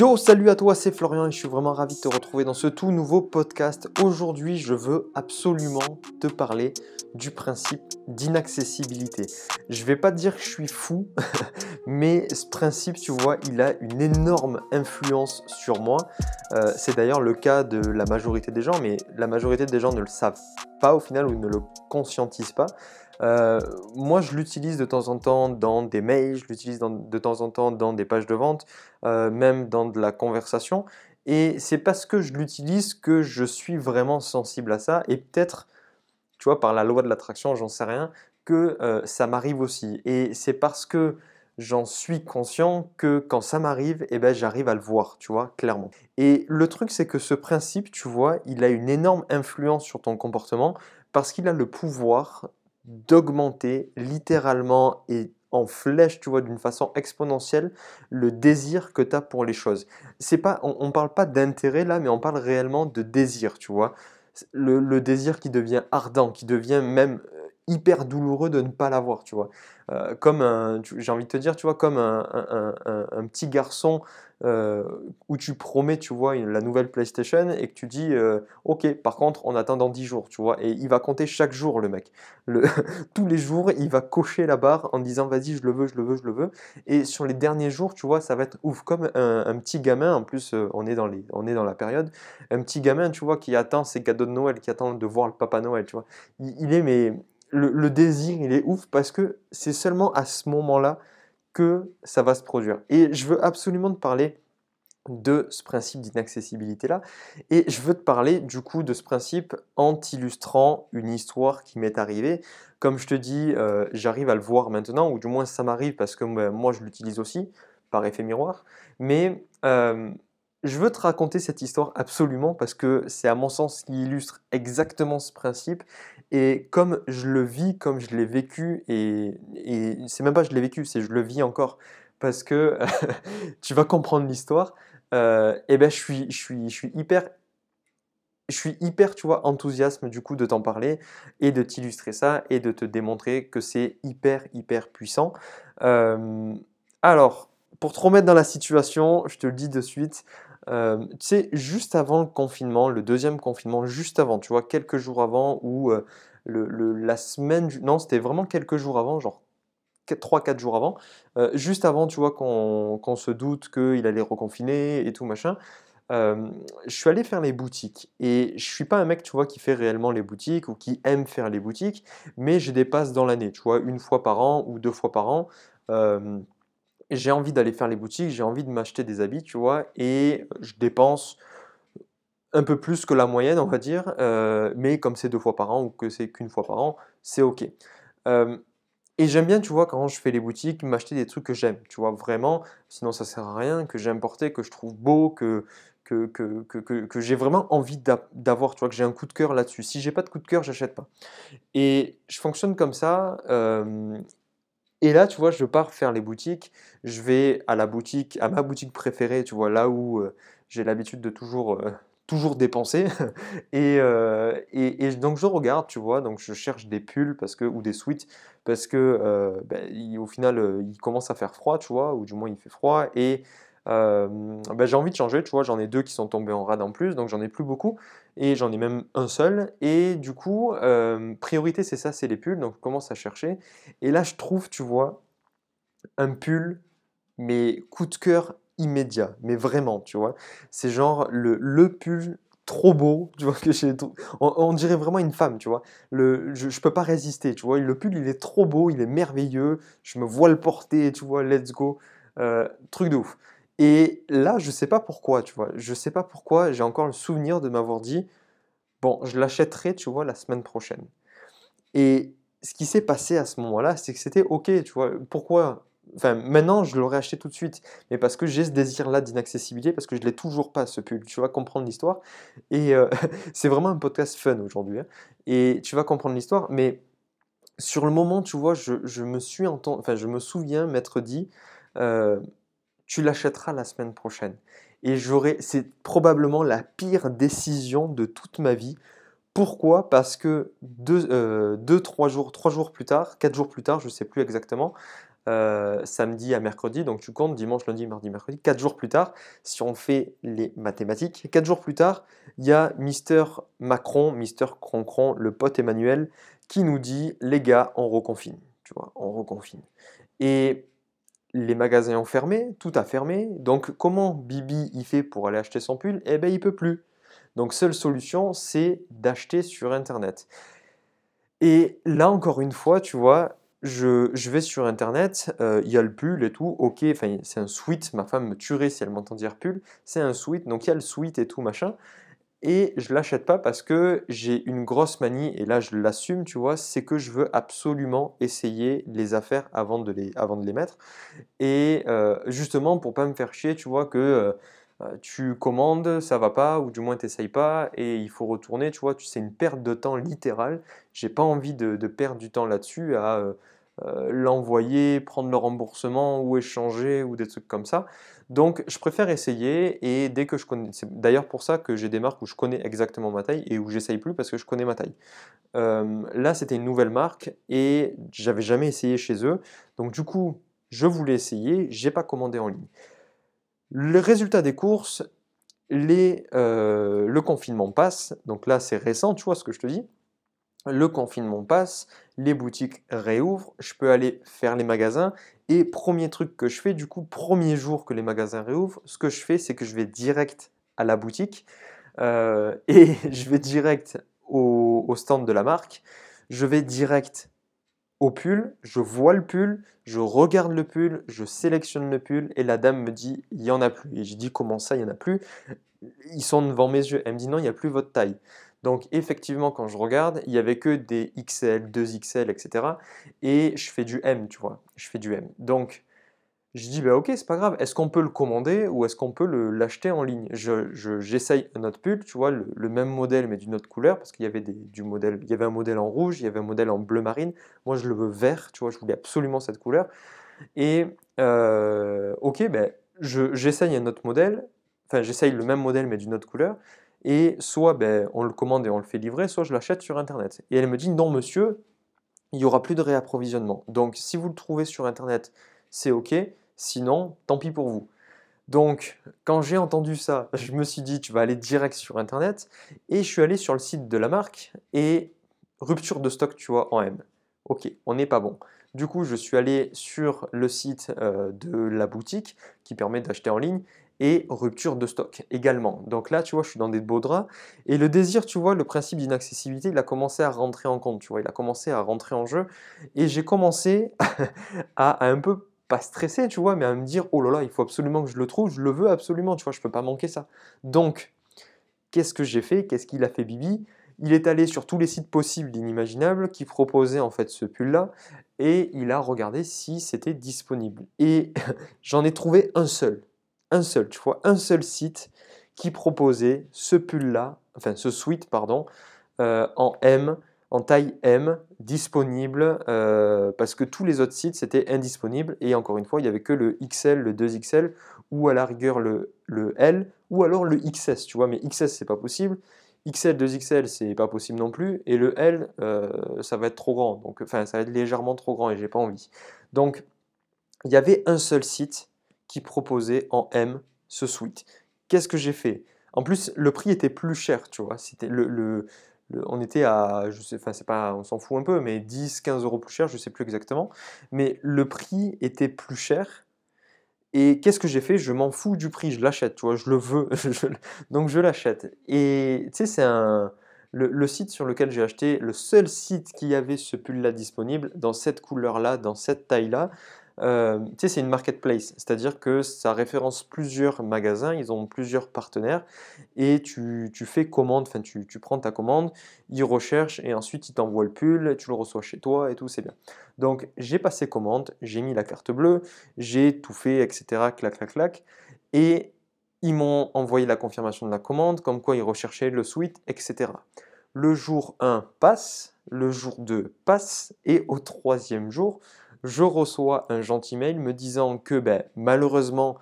Yo, salut à toi, c'est Florian et je suis vraiment ravi de te retrouver dans ce tout nouveau podcast. Aujourd'hui, je veux absolument te parler du principe d'inaccessibilité. Je vais pas te dire que je suis fou, mais ce principe, tu vois, il a une énorme influence sur moi. Euh, c'est d'ailleurs le cas de la majorité des gens, mais la majorité des gens ne le savent pas au final ou ne le conscientisent pas. Euh, moi, je l'utilise de temps en temps dans des mails, je l'utilise de temps en temps dans des pages de vente, euh, même dans de la conversation. Et c'est parce que je l'utilise que je suis vraiment sensible à ça. Et peut-être, tu vois, par la loi de l'attraction, j'en sais rien, que euh, ça m'arrive aussi. Et c'est parce que j'en suis conscient que quand ça m'arrive, eh ben, j'arrive à le voir, tu vois, clairement. Et le truc, c'est que ce principe, tu vois, il a une énorme influence sur ton comportement parce qu'il a le pouvoir d'augmenter littéralement et en flèche, tu vois, d'une façon exponentielle, le désir que tu as pour les choses. C'est pas, on ne parle pas d'intérêt là, mais on parle réellement de désir, tu vois. Le, désir qui devient ardent, qui devient même hyper douloureux de ne pas l'avoir, tu vois. Euh, comme j'ai envie de te dire, tu vois, comme un, petit garçon euh, où tu promets, tu vois, la nouvelle PlayStation et que tu dis, euh, ok, par contre, on attend dans 10 jours, tu vois, et il va compter chaque jour, le mec. Tous les jours, il va cocher la barre en disant, vas-y, je le veux, je le veux, je le veux. Et sur les derniers jours, tu vois, ça va être ouf, comme un, petit gamin, en plus, on, est dans les, on est dans la période, un petit gamin, tu vois, qui attend ses cadeaux de Noël, qui attend de voir le Papa Noël, tu vois. Il, est, mais le, désir, il est ouf parce que c'est seulement à ce moment-là que ça va se produire. Et je veux absolument te parler de ce principe d'inaccessibilité-là. Et je veux te parler du coup de ce principe en t'illustrant une histoire qui m'est arrivée. Comme je te dis, euh, j'arrive à le voir maintenant, ou du moins ça m'arrive parce que ben, moi je l'utilise aussi, par effet miroir. Mais euh, je veux te raconter cette histoire absolument parce que c'est à mon sens qui illustre exactement ce principe. Et comme je le vis, comme je l'ai vécu, et, et c'est même pas je l'ai vécu, c'est je le vis encore parce que tu vas comprendre l'histoire. Euh, et ben je suis, je suis, je suis hyper je suis hyper, tu vois, enthousiasme du coup de t'en parler et de t'illustrer ça et de te démontrer que c'est hyper, hyper puissant. Euh, alors, pour te remettre dans la situation, je te le dis de suite, euh, tu sais, juste avant le confinement, le deuxième confinement, juste avant, tu vois, quelques jours avant ou le, la semaine, non, c'était vraiment quelques jours avant, genre 3-4 jours avant, euh, juste avant, tu vois, qu'on se doute qu'il allait reconfiner et tout machin, euh, je suis allé faire les boutiques. Et je suis pas un mec, tu vois, qui fait réellement les boutiques ou qui aime faire les boutiques, mais je dépasse dans l'année, tu vois, une fois par an ou deux fois par an. Euh, j'ai envie d'aller faire les boutiques, j'ai envie de m'acheter des habits, tu vois, et je dépense un peu plus que la moyenne, on va dire, mais comme c'est deux fois par an ou que c'est qu'une fois par an, c'est ok. Et j'aime bien, tu vois, quand je fais les boutiques, m'acheter des trucs que j'aime, tu vois, vraiment, sinon ça sert à rien, que j'aime porter, que je trouve beau, que, que, que, que, que j'ai vraiment envie d'avoir, tu vois, que j'ai un coup de cœur là-dessus. Si j'ai pas de coup de cœur, j'achète pas. Et je fonctionne comme ça. Euh, et là, tu vois, je pars faire les boutiques, je vais à la boutique, à ma boutique préférée, tu vois, là où euh, j'ai l'habitude de toujours euh, toujours dépensé. Euh, et, donc je regarde, tu vois, donc je cherche des pulls parce que, ou des sweats parce que ben, au final il commence à faire froid, tu vois, ou du moins il fait froid. Et ben, j'ai envie de changer, tu vois, j'en ai deux qui sont tombés en rade en plus, donc j'en ai plus beaucoup. Et j'en ai même un seul. Et du coup, priorité c'est ça, c'est les pulls. Donc je commence à chercher. Et là je trouve, tu vois, un pull, mais coup de cœur immédiat, mais vraiment, tu vois. C'est genre le, le pull trop beau, tu vois, que j'ai on, dirait vraiment une femme, tu vois. Le, je, peux pas résister, tu vois. Le pull, il est trop beau, il est merveilleux, je me vois le porter, tu vois, let's go. Truc de ouf. Et là, je sais pas pourquoi, tu vois. Je sais pas pourquoi, j'ai encore le souvenir de m'avoir dit, bon, je l'achèterai, tu vois, la semaine prochaine. Et ce qui s'est passé à ce moment-là, c'est que c'était ok, tu vois. Pourquoi? Enfin, maintenant, je l'aurais acheté tout de suite, mais parce que j'ai ce désir-là d'inaccessibilité, parce que je l'ai toujours pas, ce pull. Tu vas comprendre l'histoire. Et euh, c'est vraiment un podcast fun aujourd'hui. Hein. Et tu vas comprendre l'histoire, mais sur le moment, tu vois, je, me suis enfin, je me souviens m'être dit, euh, tu l'achèteras la semaine prochaine. Et j'aurais, c'est probablement la pire décision de toute ma vie. Pourquoi? Parce que deux, euh, trois jours, trois jours plus tard, quatre jours plus tard, je ne sais plus exactement, euh, samedi à mercredi, donc tu comptes dimanche, lundi, mardi, mercredi, 4 jours plus tard, si on fait les mathématiques, 4 jours plus tard, il y a Mister Macron, Mister Croncron, le pote Emmanuel, qui nous dit les gars, on reconfine, tu vois, on reconfine. Et les magasins ont fermé, tout a fermé, donc comment Bibi y fait pour aller acheter son pull? Eh ben il peut plus. Donc seule solution, c'est d'acheter sur internet. Et là encore une fois, tu vois, je, vais sur internet, euh, il y a le pull et tout, ok, c'est un sweat, ma femme me tuerait si elle m'entend dire pull, c'est un sweat, donc il y a le sweat et tout machin, et je l'achète pas parce que j'ai une grosse manie, et là je l'assume, tu vois, c'est que je veux absolument essayer les affaires avant de les, avant de les mettre, et euh, justement pour pas me faire chier, tu vois, que... Euh, tu commandes, ça va pas, ou du moins t'essayes pas, et il faut retourner, tu vois, c'est une perte de temps littérale. J'ai pas envie de, perdre du temps là-dessus à euh, l'envoyer, prendre le remboursement ou échanger ou des trucs comme ça. Donc je préfère essayer et dès que je connais, c'est d'ailleurs pour ça que j'ai des marques où je connais exactement ma taille et où j'essaye plus parce que je connais ma taille. Euh, là c'était une nouvelle marque et j'avais jamais essayé chez eux. Donc du coup je voulais essayer, j'ai pas commandé en ligne. Le résultat des courses, les, euh, le confinement passe. Donc là c'est récent, tu vois ce que je te dis le confinement passe, les boutiques réouvrent, je peux aller faire les magasins. Et premier truc que je fais, du coup, premier jour que les magasins réouvrent, ce que je fais, c'est que je vais direct à la boutique euh, et je vais direct au, stand de la marque. Je vais direct au pull, je vois le pull, je regarde le pull, je sélectionne le pull et la dame me dit il n'y en a plus. Et je dis comment ça, il n'y en a plus? Ils sont devant mes yeux. Elle me dit non, il n'y a plus votre taille. Donc effectivement, quand je regarde, il n'y avait que des XL, 2XL, etc. Et je fais du M, tu vois. Je fais du M. Donc je dis, bah ok, c'est pas grave. Est-ce qu'on peut le commander ou est-ce qu'on peut l'acheter en ligne? J'essaye un autre pull, tu vois, le, même modèle mais d'une autre couleur, parce qu'il y avait y avait un modèle en rouge, il y avait un modèle en bleu marine. Moi, je le veux vert, tu vois, je voulais absolument cette couleur. Et euh, ok, ben, j'essaye un autre modèle, enfin j'essaye le même modèle mais d'une autre couleur. Et soit ben, on le commande et on le fait livrer, soit je l'achète sur Internet. Et elle me dit non monsieur, il n'y aura plus de réapprovisionnement. Donc si vous le trouvez sur Internet, c'est OK. Sinon, tant pis pour vous. Donc, quand j'ai entendu ça, je me suis dit, tu vas aller direct sur Internet. Et je suis allé sur le site de la marque et rupture de stock, tu vois, en M. Ok, on n'est pas bon. Du coup, je suis allé sur le site euh, de la boutique qui permet d'acheter en ligne et rupture de stock également. Donc là, tu vois, je suis dans des beaux draps. Et le désir, tu vois, le principe d'inaccessibilité, il a commencé à rentrer en compte, tu vois, il a commencé à rentrer en jeu. Et j'ai commencé à, un peu pas stresser, tu vois, mais à me dire, oh là là, il faut absolument que je le trouve, je le veux absolument, tu vois, je peux pas manquer ça. Donc, qu'est-ce que j'ai fait? Qu'est-ce qu'il a fait Bibi? Il est allé sur tous les sites possibles d'inimaginables qui proposaient en fait ce pull-là et il a regardé si c'était disponible. Et j'en ai trouvé un seul un seul, tu un seul site qui proposait ce pull-là, enfin ce sweat, pardon, euh, en M, en taille M, disponible, euh, parce que tous les autres sites, c'était indisponible, et encore une fois, il n'y avait que le XL, le 2XL, ou à la rigueur le, le L, ou alors le XS, tu vois, mais XS, c'est pas possible. XL, 2XL, c'est pas possible non plus, et le L, euh, ça va être trop grand, donc enfin, ça va être légèrement trop grand, et j'ai pas envie. Donc, il y avait un seul site qui proposait en M ce suite. Qu'est-ce que j'ai fait? En plus, le prix était plus cher, tu vois. C'était le, on était à, je sais, enfin c'est pas, on s'en fout un peu, mais 10, 15 euros plus cher, je sais plus exactement. Mais le prix était plus cher. Et qu'est-ce que j'ai fait? Je m'en fous du prix, je l'achète, tu vois, je le veux, donc je l'achète. Et tu sais, c'est un, le, le, site sur lequel j'ai acheté, le seul site qui avait ce pull-là disponible, dans cette couleur-là, dans cette taille-là, euh, tu sais, c'est une marketplace, c'est-à-dire que ça référence plusieurs magasins, ils ont plusieurs partenaires, et tu, fais commande, enfin tu, prends ta commande, ils recherchent, et ensuite ils t'envoient le pull, tu le reçois chez toi, et tout, c'est bien. Donc j'ai passé commande, j'ai mis la carte bleue, j'ai tout fait, etc., clac, clac, clac, et ils m'ont envoyé la confirmation de la commande, comme quoi ils recherchaient le suite, etc. Le jour 1 passe, le jour 2 passe, et au troisième jour, je reçois un gentil mail me disant que ben, malheureusement,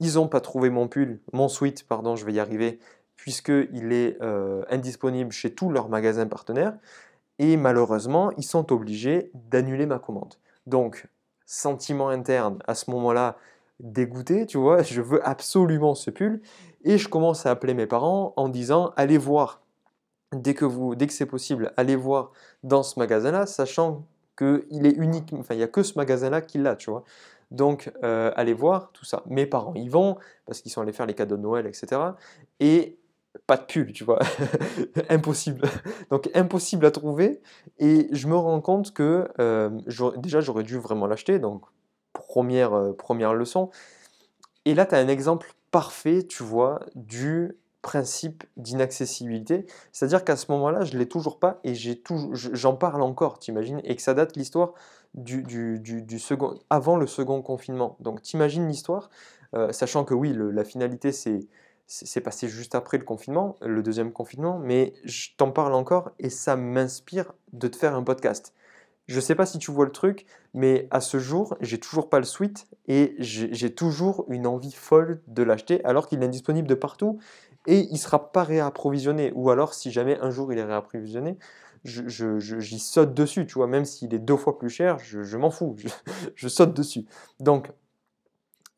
ils n'ont pas trouvé mon pull, mon sweat, pardon, je vais y arriver, puisqu'il est euh, indisponible chez tous leurs magasins partenaires. Et malheureusement, ils sont obligés d'annuler ma commande. Donc, sentiment interne à ce moment-là dégoûté, tu vois, je veux absolument ce pull. Et je commence à appeler mes parents en disant allez voir, dès que, vous, dès que c'est possible, allez voir dans ce magasin-là, sachant qu'il est unique, enfin il n'y a que ce magasin-là qui l'a, tu vois. Donc euh, allez voir tout ça. Mes parents y vont parce qu'ils sont allés faire les cadeaux de Noël, etc. Et pas de pull, tu vois. impossible. Donc impossible à trouver. Et je me rends compte que euh, déjà j'aurais dû vraiment l'acheter. Donc première, euh, première leçon. Et là, tu as un exemple parfait, tu vois, du principe d'inaccessibilité. C'est-à-dire qu'à ce moment-là, je ne l'ai toujours pas et j'en parle encore, t'imagines, et que ça date l'histoire du, du, second, avant le second confinement. Donc t'imagines l'histoire, euh, sachant que oui, la finalité, c'est c'est passé juste après le confinement, le deuxième confinement, mais je t'en parle encore et ça m'inspire de te faire un podcast. Je sais pas si tu vois le truc, mais à ce jour, j'ai toujours pas le suite et j'ai toujours une envie folle de l'acheter alors qu'il est disponible de partout et il sera pas réapprovisionné. Ou alors, si jamais un jour il est réapprovisionné, j'y saute dessus, tu vois, même s'il est deux fois plus cher, je, m'en fous, je, saute dessus. Donc,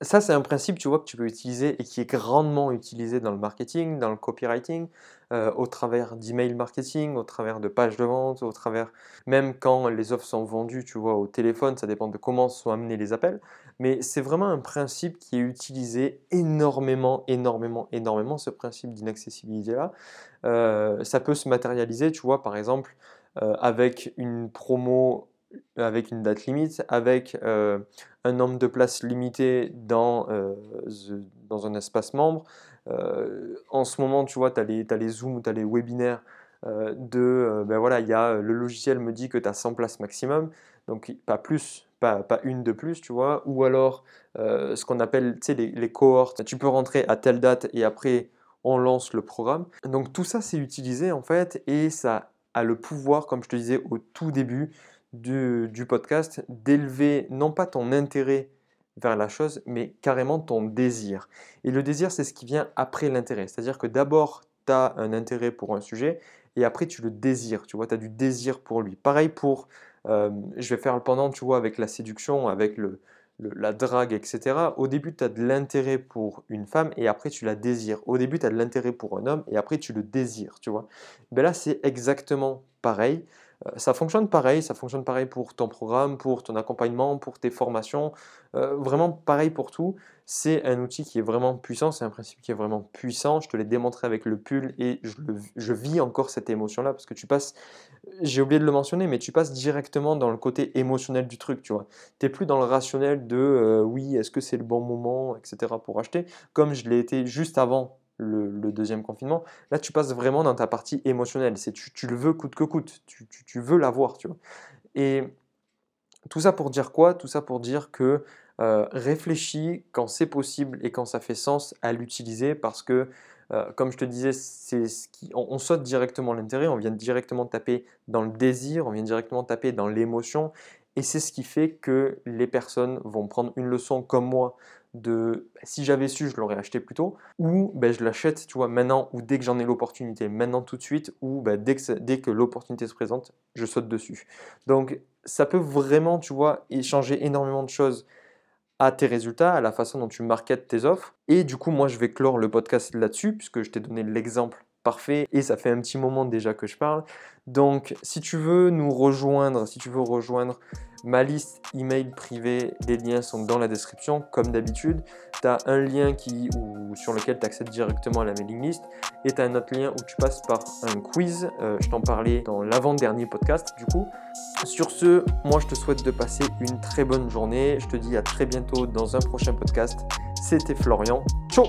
ça, c'est un principe, tu vois, que tu peux utiliser et qui est grandement utilisé dans le marketing, dans le copywriting, euh, au travers d'email marketing, au travers de pages de vente, au travers, même quand les offres sont vendues, tu vois, au téléphone, ça dépend de comment sont amenés les appels. Mais c'est vraiment un principe qui est utilisé énormément, énormément, énormément, ce principe d'inaccessibilité-là. Euh, ça peut se matérialiser, tu vois, par exemple, euh, avec une promo avec une date limite, avec euh, un nombre de places limité dans, euh, dans un espace membre. Euh, en ce moment, tu vois, tu as, les Zooms, tu as les webinaires de, ben voilà, il y a, le logiciel me dit que tu as 100 places maximum, donc pas plus, pas, pas une de plus, tu vois, ou alors ce qu'on appelle, les, les cohortes, tu peux rentrer à telle date et après on lance le programme. Donc tout ça, c'est utilisé en fait et ça a le pouvoir, comme je te disais au tout début, du, podcast d'élever non pas ton intérêt vers la chose, mais carrément ton désir. Et le désir, c'est ce qui vient après l'intérêt. C'est-à-dire que d'abord, tu as un intérêt pour un sujet, et après, tu le désires. Tu vois, tu as du désir pour lui. Pareil pour, euh, je vais faire le pendant, tu vois, avec la séduction, avec le, la drague, etc. Au début, tu as de l'intérêt pour une femme, et après, tu la désires. Au début, tu as de l'intérêt pour un homme, et après, tu le désires, tu vois. Ben là, c'est exactement pareil. Euh, ça fonctionne pareil, ça fonctionne pareil pour ton programme, pour ton accompagnement, pour tes formations, euh, vraiment pareil pour tout. C'est un outil qui est vraiment puissant, c'est un principe qui est vraiment puissant. Je te l'ai démontré avec le pull et je, vis encore cette émotion-là parce que tu passes, j'ai oublié de le mentionner, mais tu passes directement dans le côté émotionnel du truc, tu vois. Tu n'es plus dans le rationnel de euh, oui, est-ce que c'est le bon moment, etc. pour acheter, comme je l'ai été juste avant le, deuxième confinement, là tu passes vraiment dans ta partie émotionnelle. C'est tu, le veux coûte que coûte, tu, veux l'avoir, tu vois. Et tout ça pour dire quoi? Tout ça pour dire que euh, réfléchis quand c'est possible et quand ça fait sens à l'utiliser parce que euh, comme je te disais, qui, on, saute directement l'intérêt, on vient directement taper dans le désir, on vient directement taper dans l'émotion, et c'est ce qui fait que les personnes vont prendre une leçon comme moi de bah, si j'avais su, je l'aurais acheté plus tôt, ou ben, je l'achète, tu vois, maintenant, ou dès que j'en ai l'opportunité, maintenant tout de suite, ou ben, dès que, l'opportunité se présente, je saute dessus. Donc, ça peut vraiment, tu vois, échanger énormément de choses à tes résultats, à la façon dont tu marketes tes offres. Et du coup, moi, je vais clore le podcast là-dessus, puisque je t'ai donné l'exemple parfait et ça fait un petit moment déjà que je parle. Donc, si tu veux nous rejoindre, si tu veux rejoindre Ma liste email privée, les liens sont dans la description comme d'habitude. Tu as un lien qui, ou, sur lequel tu accèdes directement à la mailing list et tu un autre lien où tu passes par un quiz. Euh, je t'en parlais dans l'avant-dernier podcast du coup. Sur ce, moi je te souhaite de passer une très bonne journée. Je te dis à très bientôt dans un prochain podcast. C'était Florian. Ciao